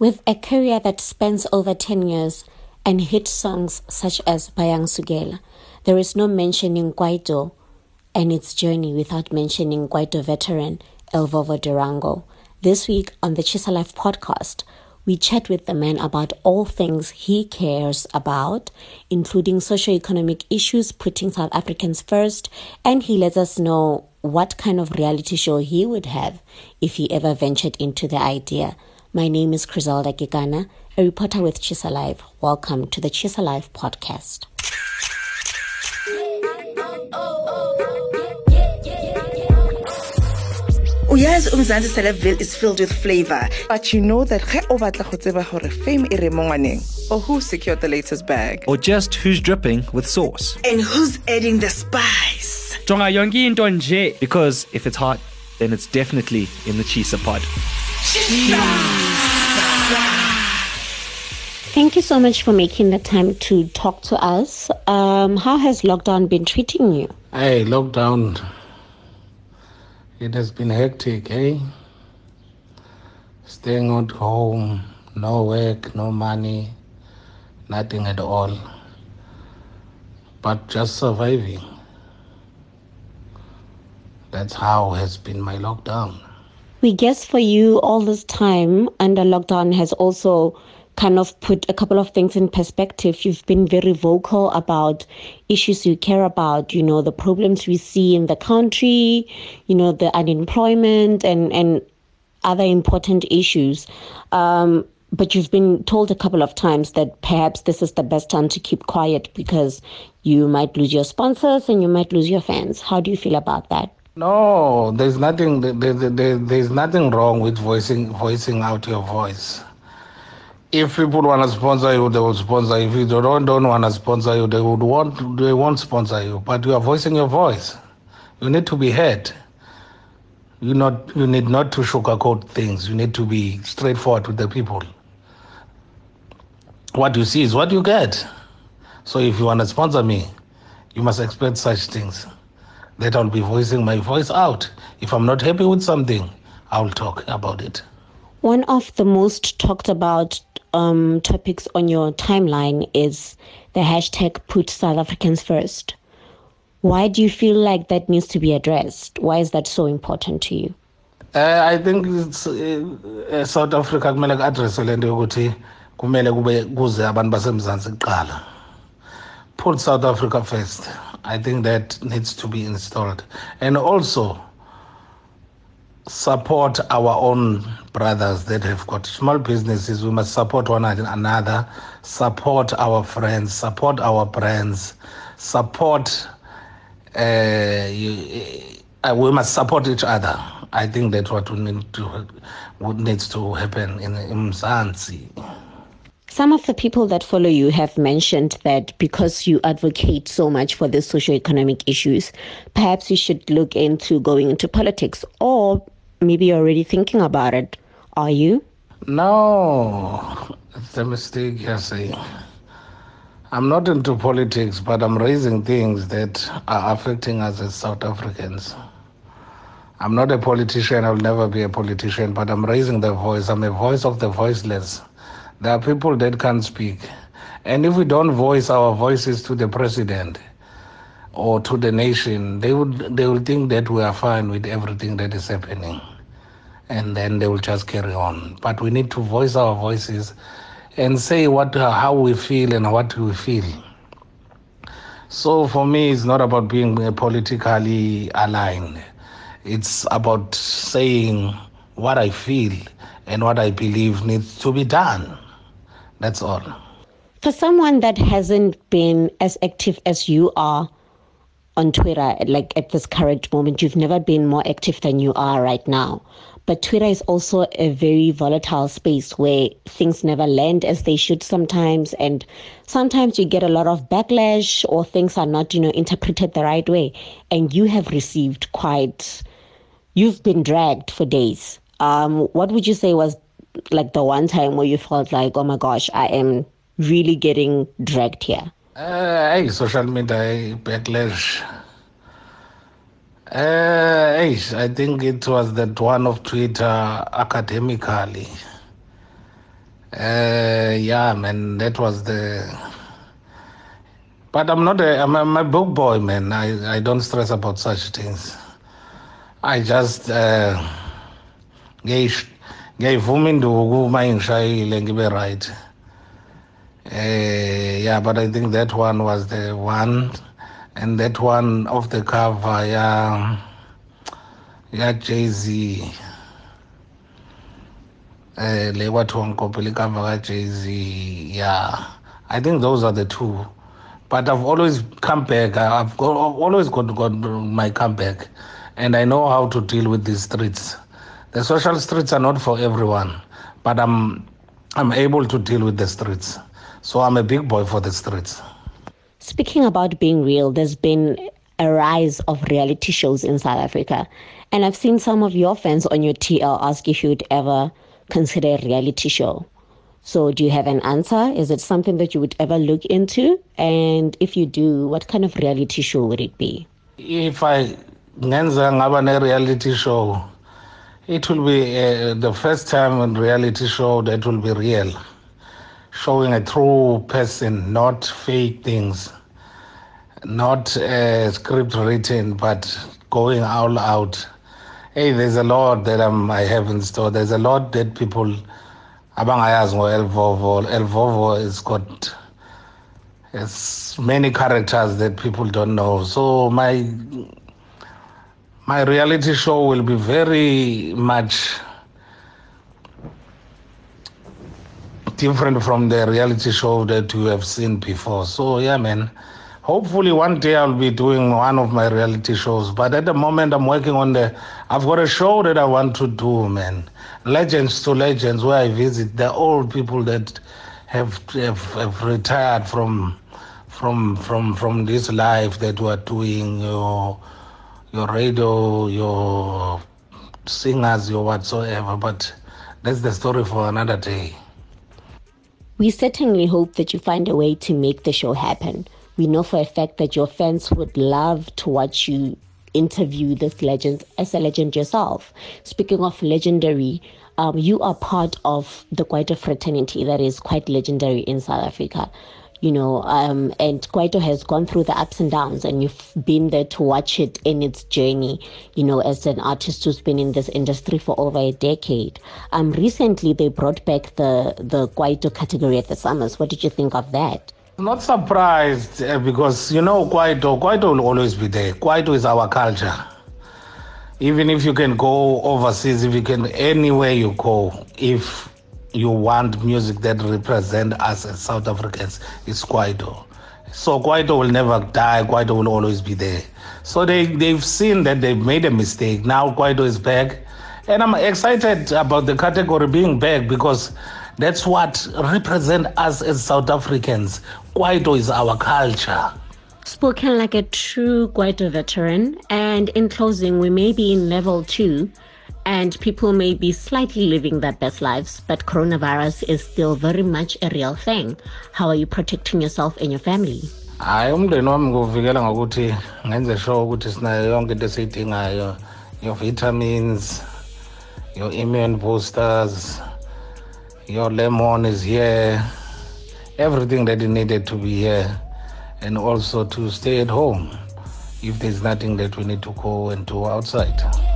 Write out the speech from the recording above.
With a career that spans over 10 years and hit songs such as Bayang Sugela, there is no mentioning Kwaito and its journey without mentioning Kwaito veteran L'vovo Derrango. This week on the TshisaLIVE podcast, we chat with the man about all things he cares about, including socioeconomic issues, putting South Africans first, and he lets us know what kind of reality show he would have if he ever ventured into the idea. My name is Griselda Gigana, a reporter with TshisaLIVE. Welcome to the TshisaLIVE podcast. uyazi umzansi celebville is filled with flavor but you know that ge o batla go tseba gore fame e re mo ngwaneng or who secured the latest bag or just who's dripping with sauce. and who's adding the spice jonga yonke into nje Because if it's hot, then it's definitely in the Tshisa pod. Thank you so much for making the time to talk to us. Um, how has lockdown been treating you? Hey, lockdown. It has been hectic, eh? Staying at home, no work, no money, nothing at all. But just surviving. That's how has been my lockdown. We guess for you all this time under lockdown has also kind of put a couple of things in perspective. You've been very vocal about issues you care about, you know, the problems we see in the country, you know, the unemployment and, and other important issues. Um, but you've been told a couple of times that perhaps this is the best time to keep quiet because you might lose your sponsors and you might lose your fans. How do you feel about that? No, there's nothing. There, there, there, there's nothing wrong with voicing voicing out your voice. If people want to sponsor you, they will sponsor. If you don't don't want to sponsor you, they would want they won't sponsor you. But you are voicing your voice. You need to be heard. You not you need not to sugarcoat things. You need to be straightforward with the people. What you see is what you get. So if you want to sponsor me, you must expect such things that I'll be voicing my voice out. If I'm not happy with something, I'll talk about it. One of the most talked about um, topics on your timeline is the hashtag put South Africans first. Why do you feel like that needs to be addressed? Why is that so important to you? Uh, I think it's, uh, uh, South Africa kumele ku-address le nto yokuthi kumele kube kuze abantu basemzansi kuqala. Put South Africa first. I think that needs to be installed. And also support our own brothers that have got small businesses. We must support one another, support our friends, support our brands, support uh, you, uh, we must support each other. I think that's what we need to what needs to happen in Mzansi. Some of the people that follow you have mentioned that because you advocate so much for the socioeconomic issues, perhaps you should look into going into politics, or maybe you're already thinking about it. Are you? No, it's a mistake you're saying. I'm not into politics, but I'm raising things that are affecting us as South Africans. I'm not a politician, I'll never be a politician, but I'm raising the voice. I'm a voice of the voiceless. There are people that can't speak. And if we don't voice our voices to the president or to the nation, they would they will think that we are fine with everything that is happening. And then they will just carry on. But we need to voice our voices and say what uh, how we feel and what we feel. So for me it's not about being uh, politically aligned. It's about saying what I feel and what I believe needs to be done. That's all. For someone that hasn't been as active as you are on Twitter, like at this current moment, you've never been more active than you are right now. But Twitter is also a very volatile space where things never land as they should sometimes. And sometimes you get a lot of backlash or things are not, you know, interpreted the right way. And you have received quite, you've been dragged for days. Um, what would you say was like the one time where you felt like, oh my gosh, I am really getting dragged here? Uh, hey, social media hey, backlash. Uh, hey, I think it was that one of Twitter academically. Uh, yeah, man, that was the. But I'm not a. I'm a, I'm a book boy, man. I, I don't stress about such things. I just uh, ngiyayivuma induku uma ingishayile ngibe right. Uh, yeah, but I think that one was the one, and that one off the cover, yeah, yeah, Jay Z. Uh, le ka-Jay Z. Yeah, I think those are the two. But I've always come back. I've got, always got, got my comeback, and I know how to deal with these streets. The social streets are not for everyone, but I'm I'm able to deal with the streets. So I'm a big boy for the streets. Speaking about being real, there's been a rise of reality shows in South Africa. And I've seen some of your fans on your TL ask if you'd ever consider a reality show. So, do you have an answer? Is it something that you would ever look into? And if you do, what kind of reality show would it be? If I ngenza ngaba a reality show, it will be uh, the first time in reality show that will be real showing a true person, not fake things, not a script written, but going all out. Hey, there's a lot that I'm, I have in store. There's a lot that people abangayazi ngo L'vovo. Has got has many characters that people don't know. So my my reality show will be very much different from the reality show that you have seen before. So yeah, man. Hopefully one day I'll be doing one of my reality shows. But at the moment I'm working on the I've got a show that I want to do, man. Legends to Legends, where I visit the old people that have have, have retired from from from from this life that we are doing your your radio, your singers, your whatsoever. But that's the story for another day. We certainly hope that you find a way to make the show happen. We know for a fact that your fans would love to watch you interview this legend as a legend yourself. Speaking of legendary, um, you are part of the Kwaito fraternity that is quite legendary in South Africa you know, um, and Kwaito has gone through the ups and downs, and you've been there to watch it in its journey, you know, as an artist who's been in this industry for over a decade. Um, recently, they brought back the, the Kwaito category at the SAMAs. What did you think of that? Not surprised uh, because, you know, Kwaito, Kwaito will always be there. Kwaito is our culture. Even if you can go overseas, if you can, anywhere you go, if you want music that represent us as South Africans, it's Kwaito. So Kwaito will never die. Kwaito will always be there. So they they've seen that they've made a mistake. Now Kwaito is back, and I'm excited about the category being back because that's what represent us as South Africans. Kwaito is our culture. Spoken like a true Kwaito veteran. And in closing, we may be in level two and people may be slightly living their best lives, but coronavirus is still very much a real thing. How are you protecting yourself and your family? hayi umndeni wami nguvikela ngokuthi ngenze sure ukuthi sinayo yonke into esiyidingayo your vitamins your immune boosters your lemon is here everything that you needed to be here and also to stay at home if there's nothing that we need to go and do outside